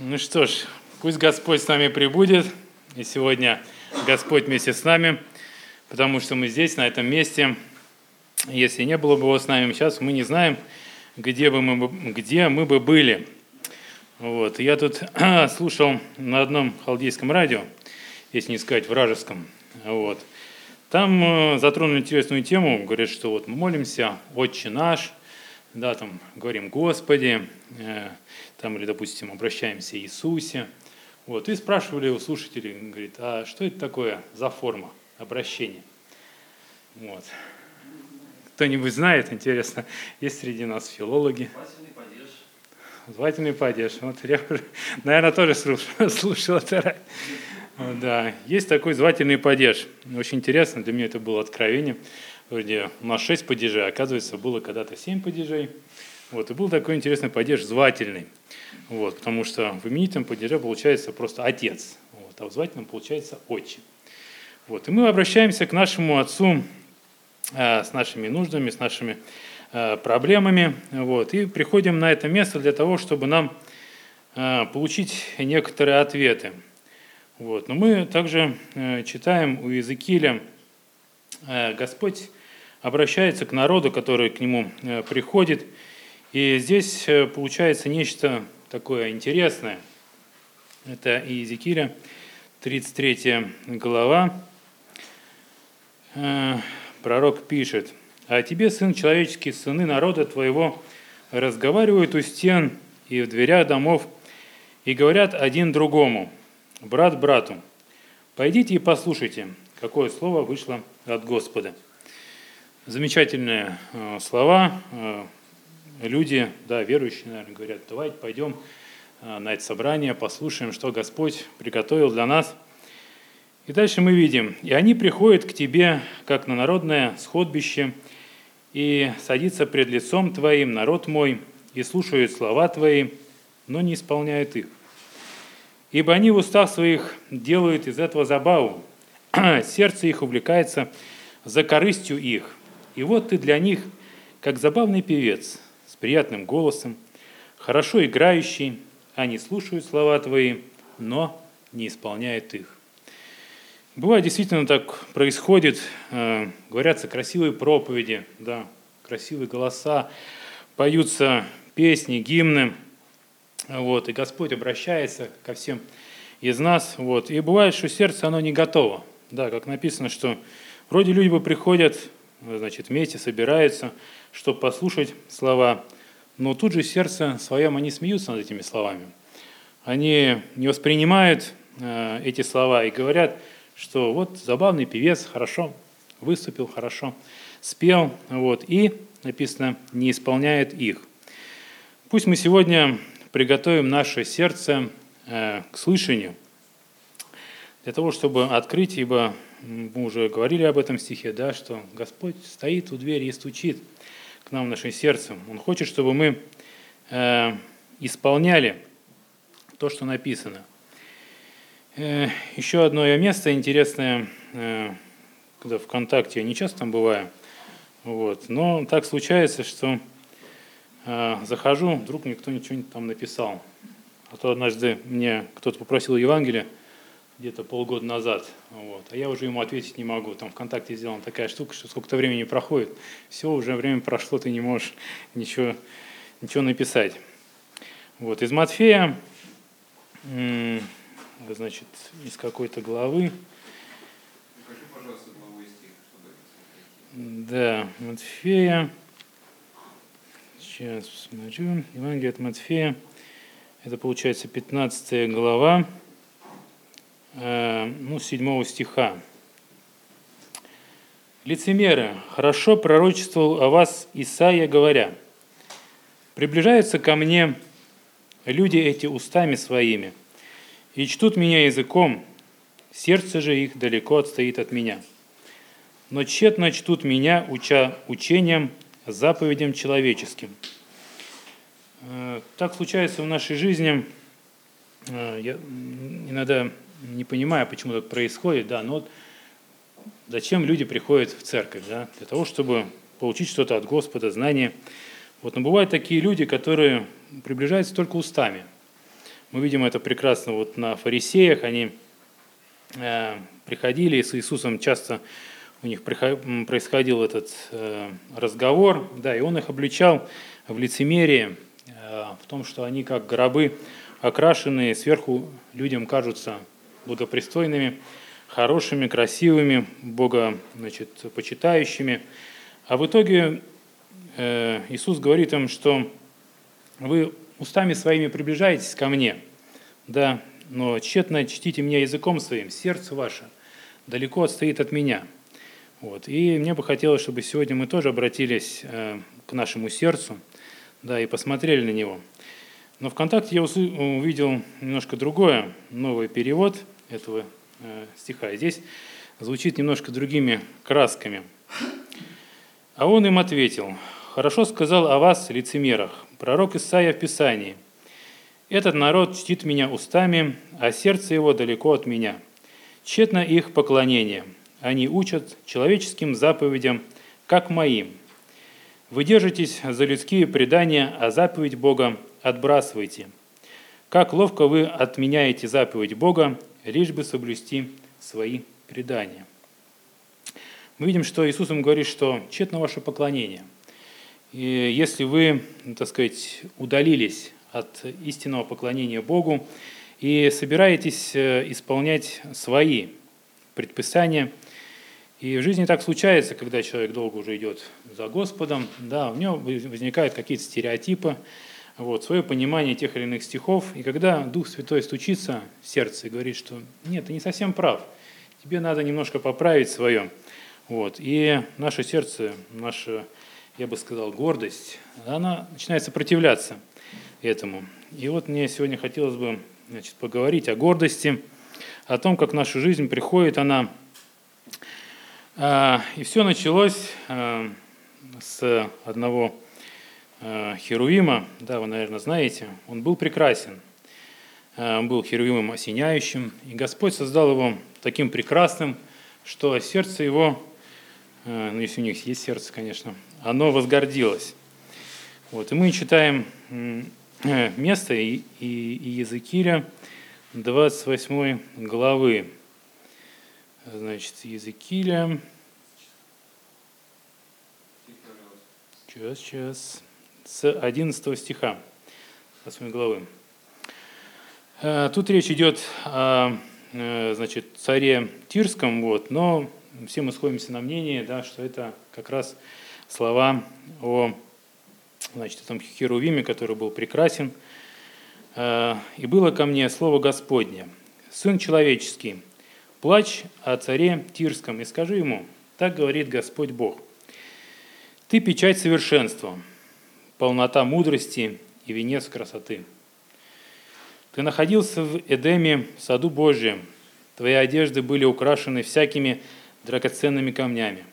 Ну что ж, пусть Господь с нами прибудет, и сегодня Господь вместе с нами, потому что мы здесь, на этом месте. Если не было бы Его с нами сейчас, мы не знаем, где, бы мы, где мы бы были. Вот. Я тут слушал на одном халдейском радио, если не сказать вражеском, вот. там э, затронули интересную тему, говорят, что вот мы молимся «Отче наш», да, там говорим «Господи», э, там, или, допустим, обращаемся Иисусе. Вот, и спрашивали у слушателей, говорит, а что это такое за форма обращения? Вот. Кто-нибудь знает, интересно, есть среди нас филологи? Звательный падеж. Звательный падеж. Вот я, наверное, тоже слушал, слушал это. Да, есть такой звательный падеж. Очень интересно, для меня это было откровением. Вроде у нас шесть падежей, а оказывается, было когда-то семь падежей. Вот, и был такой интересный падеж звательный. Вот, потому что в именитом падеже получается просто отец, вот, а в звательном получается отче. Вот, и мы обращаемся к нашему отцу э, с нашими нуждами, с нашими э, проблемами. Вот, и приходим на это место для того, чтобы нам э, получить некоторые ответы. Вот, но мы также э, читаем у Иезекииля, э, Господь обращается к народу, который к нему э, приходит, и здесь э, получается нечто такое интересное. Это Иезекииля, 33 глава. Э, пророк пишет, «А тебе, сын человеческий, сыны народа твоего, разговаривают у стен и в дверях домов, и говорят один другому, брат брату, пойдите и послушайте, какое слово вышло от Господа». Замечательные э, слова, люди, да, верующие, наверное, говорят, давайте пойдем а, на это собрание, послушаем, что Господь приготовил для нас. И дальше мы видим, и они приходят к тебе, как на народное сходбище, и садится пред лицом твоим народ мой, и слушают слова твои, но не исполняют их. Ибо они в устах своих делают из этого забаву, сердце их увлекается за корыстью их. И вот ты для них, как забавный певец, приятным голосом, хорошо играющий, они слушают слова твои, но не исполняют их. Бывает, действительно так происходит, э, говорятся красивые проповеди, да, красивые голоса, поются песни, гимны, вот, и Господь обращается ко всем из нас, вот, и бывает, что сердце, оно не готово, да, как написано, что вроде люди бы приходят, значит, вместе собираются, чтобы послушать слова, но тут же сердце своем они смеются над этими словами. Они не воспринимают э, эти слова и говорят, что вот забавный певец, хорошо выступил, хорошо спел, вот, и написано, не исполняет их. Пусть мы сегодня приготовим наше сердце э, к слышанию, для того, чтобы открыть, ибо мы уже говорили об этом стихе, да, что Господь стоит у двери и стучит – к нам в наше сердце. Он хочет, чтобы мы э, исполняли то, что написано. Э, еще одно место интересное, э, когда ВКонтакте, я не часто там бываю, вот, но так случается, что э, захожу, вдруг мне кто нибудь там написал. А то однажды мне кто-то попросил Евангелие, где-то полгода назад. Вот. А я уже ему ответить не могу. Там ВКонтакте сделана такая штука, что сколько-то времени проходит, все, уже время прошло, ты не можешь ничего, ничего написать. Вот. Из Матфея, значит, из какой-то главы. Да, Матфея. Сейчас посмотрю. Евангелие от Матфея. Это получается 15 глава. Э, ну, 7 стиха. Лицемеры, хорошо пророчествовал о вас Исаия, говоря, «Приближаются ко мне люди эти устами своими, и чтут меня языком, сердце же их далеко отстоит от меня. Но тщетно чтут меня, уча учением, заповедям человеческим». Э, так случается в нашей жизни. Э, я иногда не понимаю, почему так происходит, да, но вот зачем люди приходят в церковь, да, для того, чтобы получить что-то от Господа, знание. Вот, но бывают такие люди, которые приближаются только устами. Мы видим это прекрасно вот на фарисеях. Они э, приходили с Иисусом, часто у них происходил этот э, разговор, да, и он их обличал в лицемерии, э, в том, что они как гробы окрашенные, сверху людям кажутся благопристойными, хорошими, красивыми, Бога значит, почитающими. А в итоге э, Иисус говорит им, что вы устами своими приближаетесь ко мне, да, но тщетно чтите меня языком своим, сердце ваше далеко отстоит от меня. Вот. И мне бы хотелось, чтобы сегодня мы тоже обратились э, к нашему сердцу, да, и посмотрели на него. Но ВКонтакте я увидел немножко другое, новый перевод этого э, стиха. Здесь звучит немножко другими красками. А он им ответил, «Хорошо сказал о вас, лицемерах, Пророк Исаия в Писании. «Этот народ чтит меня устами, а сердце его далеко от меня. Тщетно их поклонение. Они учат человеческим заповедям, как моим. Вы держитесь за людские предания, а заповедь Бога отбрасываете. Как ловко вы отменяете заповедь Бога, лишь бы соблюсти свои предания». Мы видим, что Иисус им говорит, что тщетно ваше поклонение – и если вы, так сказать, удалились от истинного поклонения Богу и собираетесь э, исполнять свои предписания, и в жизни так случается, когда человек долго уже идет за Господом, да, у него возникают какие-то стереотипы, вот, свое понимание тех или иных стихов, и когда Дух Святой стучится в сердце и говорит, что нет, ты не совсем прав, тебе надо немножко поправить свое, вот, и наше сердце, наше я бы сказал, гордость, она начинает сопротивляться этому. И вот мне сегодня хотелось бы значит, поговорить о гордости, о том, как в нашу жизнь приходит она. А, и все началось а, с одного Херувима, да, вы, наверное, знаете, он был прекрасен, он был Херувимом осеняющим, и Господь создал его таким прекрасным, что сердце его, ну, если у них есть сердце, конечно, оно возгордилось. Вот, и мы читаем э, место и, и, и Языкиля 28 главы. Значит, Языкиля... Сейчас, сейчас. С 11 стиха 8 главы. Э, тут речь идет о э, значит, царе Тирском, вот, но все мы сходимся на мнение, да, что это как раз слова о значит, этом Херувиме, который был прекрасен. «Э, «И было ко мне слово Господне, Сын человеческий, плачь о царе Тирском и скажи ему, так говорит Господь Бог, ты печать совершенства, полнота мудрости и венец красоты. Ты находился в Эдеме, в саду Божьем, твои одежды были украшены всякими драгоценными камнями,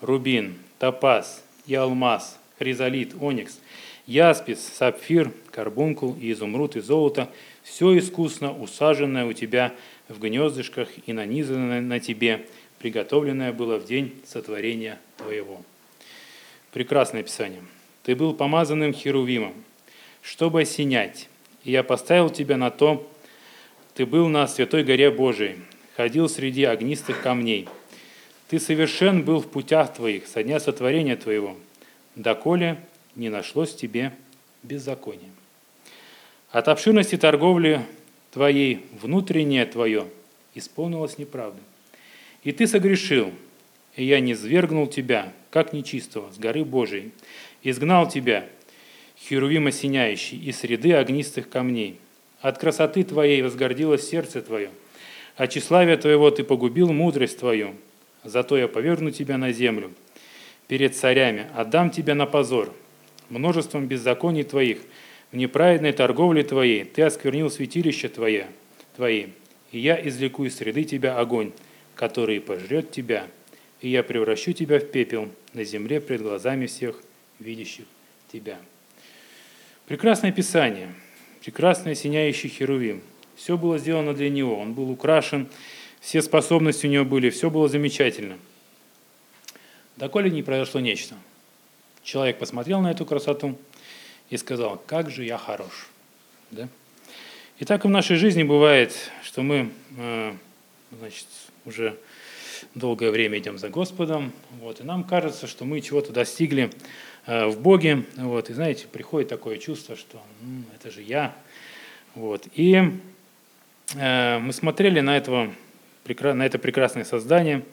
рубин, топаз и алмаз, хризолит, оникс, яспис, сапфир, карбункул и изумруд и золото – все искусно усаженное у тебя в гнездышках и нанизанное на тебе, приготовленное было в день сотворения твоего. Прекрасное описание. Ты был помазанным херувимом, чтобы осенять, и я поставил тебя на то, ты был на святой горе Божией, ходил среди огнистых камней – ты совершен был в путях твоих со дня сотворения твоего, доколе не нашлось тебе беззакония. От обширности торговли твоей внутреннее твое исполнилось неправды. И ты согрешил, и я не свергнул тебя, как нечистого, с горы Божией, изгнал тебя, херувим осеняющий, из среды огнистых камней. От красоты твоей возгордилось сердце твое, от тщеславия твоего ты погубил мудрость твою, Зато я поверну тебя на землю перед царями, отдам тебя на позор. Множеством беззаконий твоих, в неправедной торговле твоей ты осквернил святилище твое, твои, и я извлеку из среды тебя огонь, который пожрет тебя, и я превращу тебя в пепел на земле пред глазами всех видящих тебя». Прекрасное Писание, прекрасный осеняющий Херувим. Все было сделано для него. Он был украшен все способности у него были, все было замечательно. Доколе не произошло нечто. Человек посмотрел на эту красоту и сказал, как же я хорош. Да? И так и в нашей жизни бывает, что мы значит, уже долгое время идем за Господом, вот, и нам кажется, что мы чего-то достигли в Боге, вот, и знаете, приходит такое чувство, что ну, это же я, вот, и э, мы смотрели на, этого, на это прекрасное создание,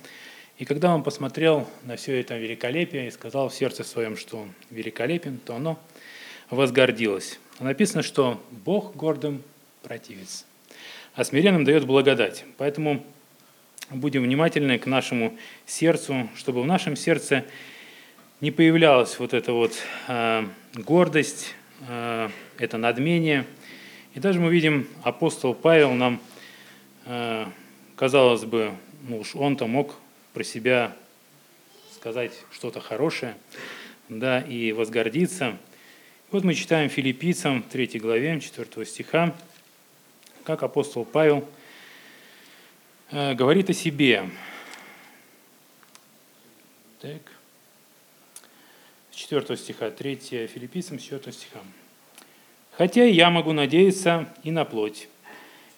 и когда он посмотрел на все это великолепие и сказал в сердце своем, что он великолепен, то оно возгордилось. Написано, что Бог гордым противится, а смиренным дает благодать. Поэтому будем внимательны к нашему сердцу, чтобы в нашем сердце не появлялась вот эта вот э, гордость, э, это надмение. И даже мы видим, апостол Павел нам, э, казалось бы, ну уж он-то мог про себя сказать что-то хорошее, да, и возгордиться. Вот мы читаем филиппийцам 3 главе 4 стиха, как апостол Павел э, говорит о себе. Так. 4 стиха, 3 филиппийцам, 4 стиха. «Хотя я могу надеяться и на плоть.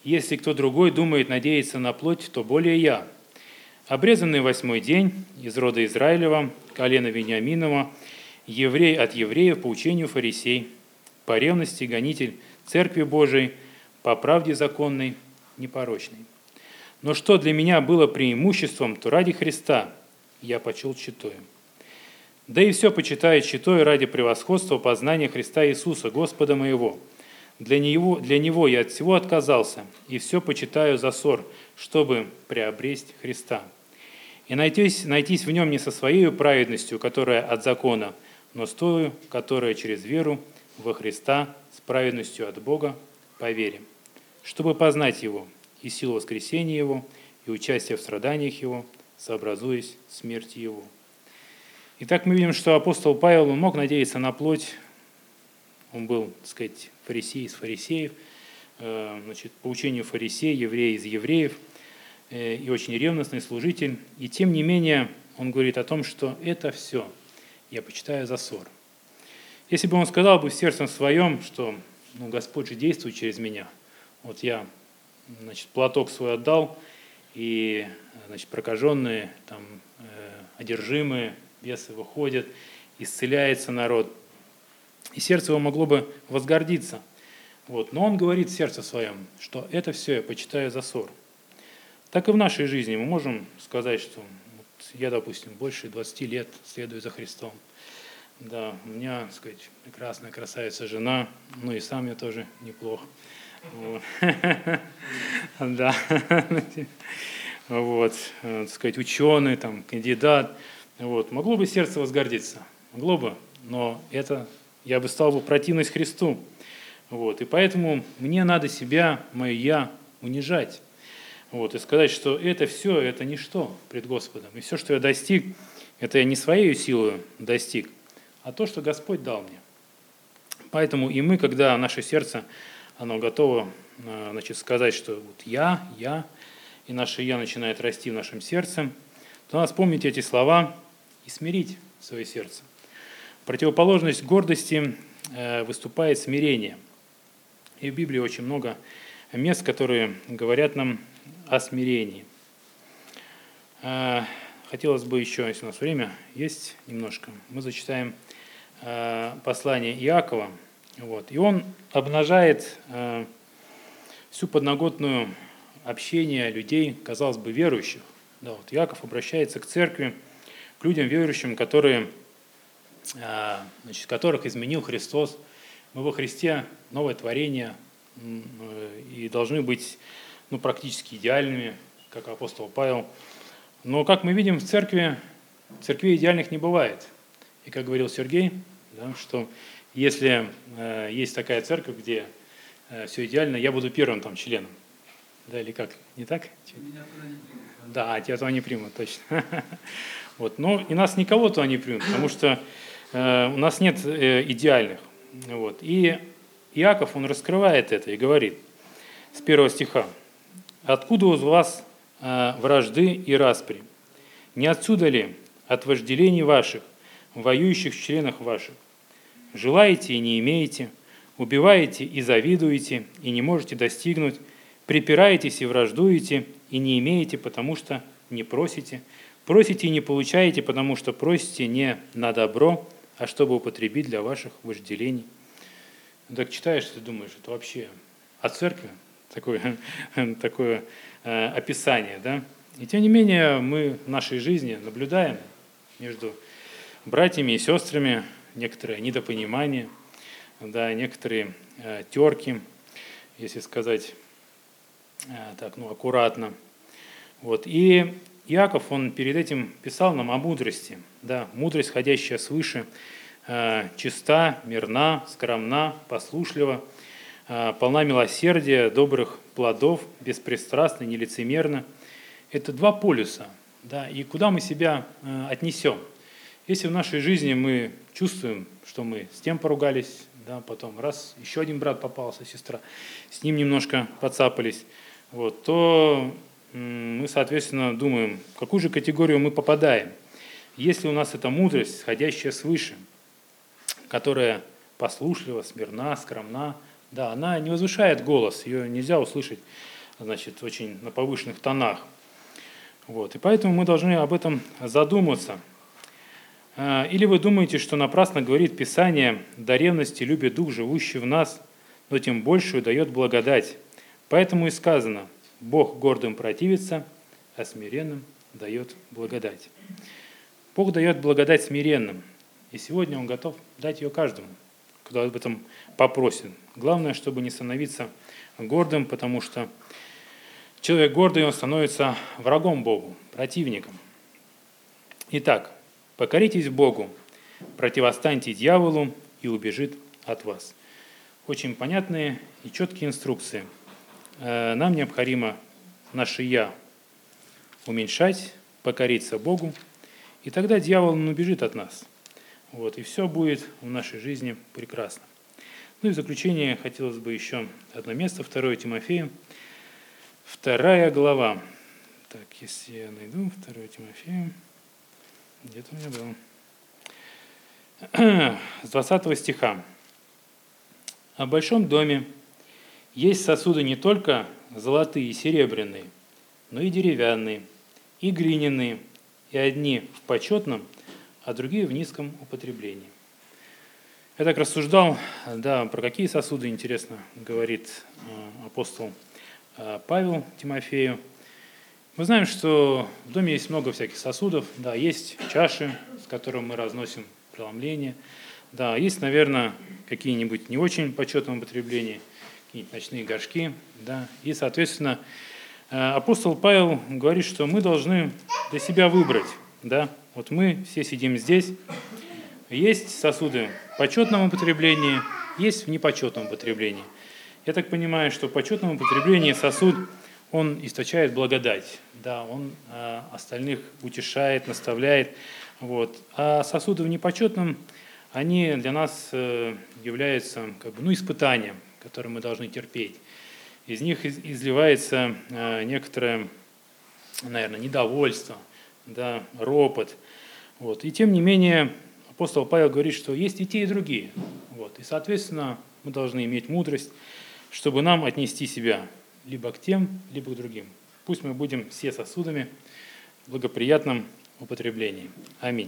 Если кто другой думает надеяться на плоть, то более я, Обрезанный восьмой день из рода Израилева, колена Вениаминова, еврей от евреев по учению фарисей, по ревности гонитель Церкви Божией, по правде законной, непорочной. Но что для меня было преимуществом, то ради Христа я почел читою. Да и все почитаю читою ради превосходства познания Христа Иисуса, Господа моего. Для него, для него я от всего отказался, и все почитаю за ссор, чтобы приобрести Христа и найтись, найтись в нем не со своей праведностью, которая от закона, но с той, которая через веру во Христа с праведностью от Бога по вере, чтобы познать Его и силу воскресения Его, и участие в страданиях Его, сообразуясь смерти Его. Итак, мы видим, что апостол Павел он мог надеяться на плоть, он был, так сказать, фарисей из фарисеев, э, значит, по учению фарисея, еврей из евреев – Э, и очень ревностный служитель. И тем не менее он говорит о том, что это все я почитаю за ссор. Если бы он сказал бы в сердце своем, что ну, Господь же действует через меня, вот я значит, платок свой отдал, и значит, прокаженные, там, э, одержимые, бесы выходят, исцеляется народ. И сердце его могло бы возгордиться. Вот. Но он говорит сердце своем, что это все я почитаю за ссор так и в нашей жизни мы можем сказать, что вот я, допустим, больше 20 лет следую за Христом. Да, у меня, так сказать, прекрасная красавица жена, ну и сам я тоже неплох. Да. Вот, так сказать, ученый, там, кандидат. Вот. Могло бы сердце возгордиться? Могло бы, но это я бы стал бы противность Христу. Вот. И поэтому мне надо себя, мое «я» унижать. Вот, и сказать, что это все, это ничто пред Господом. И все, что я достиг, это я не своей силой достиг, а то, что Господь дал мне. Поэтому и мы, когда наше сердце, оно готово э, значит, сказать, что вот я, я, и наше «я» начинает расти в нашем сердце, то надо вспомнить эти слова и смирить свое сердце. Противоположность гордости э, выступает смирение. И в Библии очень много мест, которые говорят нам о смирении. А, хотелось бы еще, если у нас время есть немножко, мы зачитаем а, послание Иакова. Вот. И он обнажает всю подноготную общение людей, казалось бы, верующих. Да, вот Иаков обращается к церкви, к людям верующим, которые, значит, которых изменил Христос. Мы во Христе новое творение и должны быть ну, практически идеальными, как апостол Павел. Но, как мы видим, в церкви, в церкви идеальных не бывает. И как говорил Сергей, да, что если э, есть такая церковь, где э, все идеально, я буду первым там членом. Да, или как? Не так? Да, тебя туда не примут, точно. вот. Но и нас никого туда не примут, потому что э, у нас нет э, идеальных. Вот. И Иаков, он раскрывает это и говорит с первого стиха. Откуда у вас а, вражды и распри? Не отсюда ли от вожделений ваших, воюющих в членах ваших? Желаете и не имеете, убиваете и завидуете, и не можете достигнуть, припираетесь и враждуете, и не имеете, потому что не просите, просите и не получаете, потому что просите не на добро, а чтобы употребить для ваших вожделений. Ну, так читаешь, ты думаешь, это вообще о церкви такое, такое э, описание, да? И тем не менее мы в нашей жизни наблюдаем между братьями и сестрами некоторое недопонимание, да, некоторые э, терки, если сказать так, ну, аккуратно. Вот. И Иаков, он перед этим писал нам о мудрости, да, мудрость, ходящая свыше, э, чиста, мирна, скромна, послушлива, э, полна милосердия, добрых плодов, беспристрастна, нелицемерна. Это два полюса, да, и куда мы себя э, отнесем. Если в нашей жизни мы чувствуем, что мы с тем поругались, да, потом раз, еще один брат попался, сестра, с ним немножко подцапались, вот, то мы, соответственно, думаем, в какую же категорию мы попадаем. Если у нас эта мудрость, сходящая свыше, которая послушлива, смирна, скромна, да, она не возвышает голос, ее нельзя услышать значит, очень на повышенных тонах. Вот, и поэтому мы должны об этом задуматься. А, или вы думаете, что напрасно говорит Писание, до ревности любит Дух, живущий в нас, но тем большую дает благодать. Поэтому и сказано, Бог гордым противится, а смиренным дает благодать. Бог дает благодать смиренным, и сегодня Он готов дать ее каждому, кто об этом попросит. Главное, чтобы не становиться гордым, потому что человек гордый, он становится врагом Богу, противником. Итак, покоритесь Богу, противостаньте дьяволу и убежит от вас. Очень понятные и четкие инструкции – нам необходимо наше «я» уменьшать, покориться Богу, и тогда дьявол не убежит от нас. Вот, и все будет в нашей жизни прекрасно. Ну и в заключение хотелось бы еще одно место, 2 Тимофея, вторая глава. Так, если я найду 2 Тимофея, где-то у меня было. С 20 стиха. «О большом доме есть сосуды не только золотые и серебряные, но и деревянные, и глиняные, и одни в почетном, а другие в низком употреблении. Я так рассуждал, да, про какие сосуды, интересно, говорит э, апостол э, Павел Тимофею. Мы знаем, что в доме есть много всяких сосудов, да, есть чаши, с которыми мы разносим преломление, да, есть, наверное, какие-нибудь не очень почетном употреблении – какие-нибудь ночные горшки. Да? И, соответственно, э, апостол Павел говорит, что мы должны для себя выбрать. Да? Вот мы все сидим здесь. Есть сосуды в почетном употреблении, есть в непочетном употреблении. Я так понимаю, что в почетном употреблении сосуд, он источает благодать, да, он э, остальных утешает, наставляет. Вот. А сосуды в непочетном, они для нас э, являются как бы, ну, испытанием которые мы должны терпеть. Из них изливается э, некоторое, наверное, недовольство, да, ропот. Вот. И тем не менее, апостол Павел говорит, что есть и те, и другие. Вот. И, соответственно, мы должны иметь мудрость, чтобы нам отнести себя либо к тем, либо к другим. Пусть мы будем все сосудами в благоприятном употреблении. Аминь.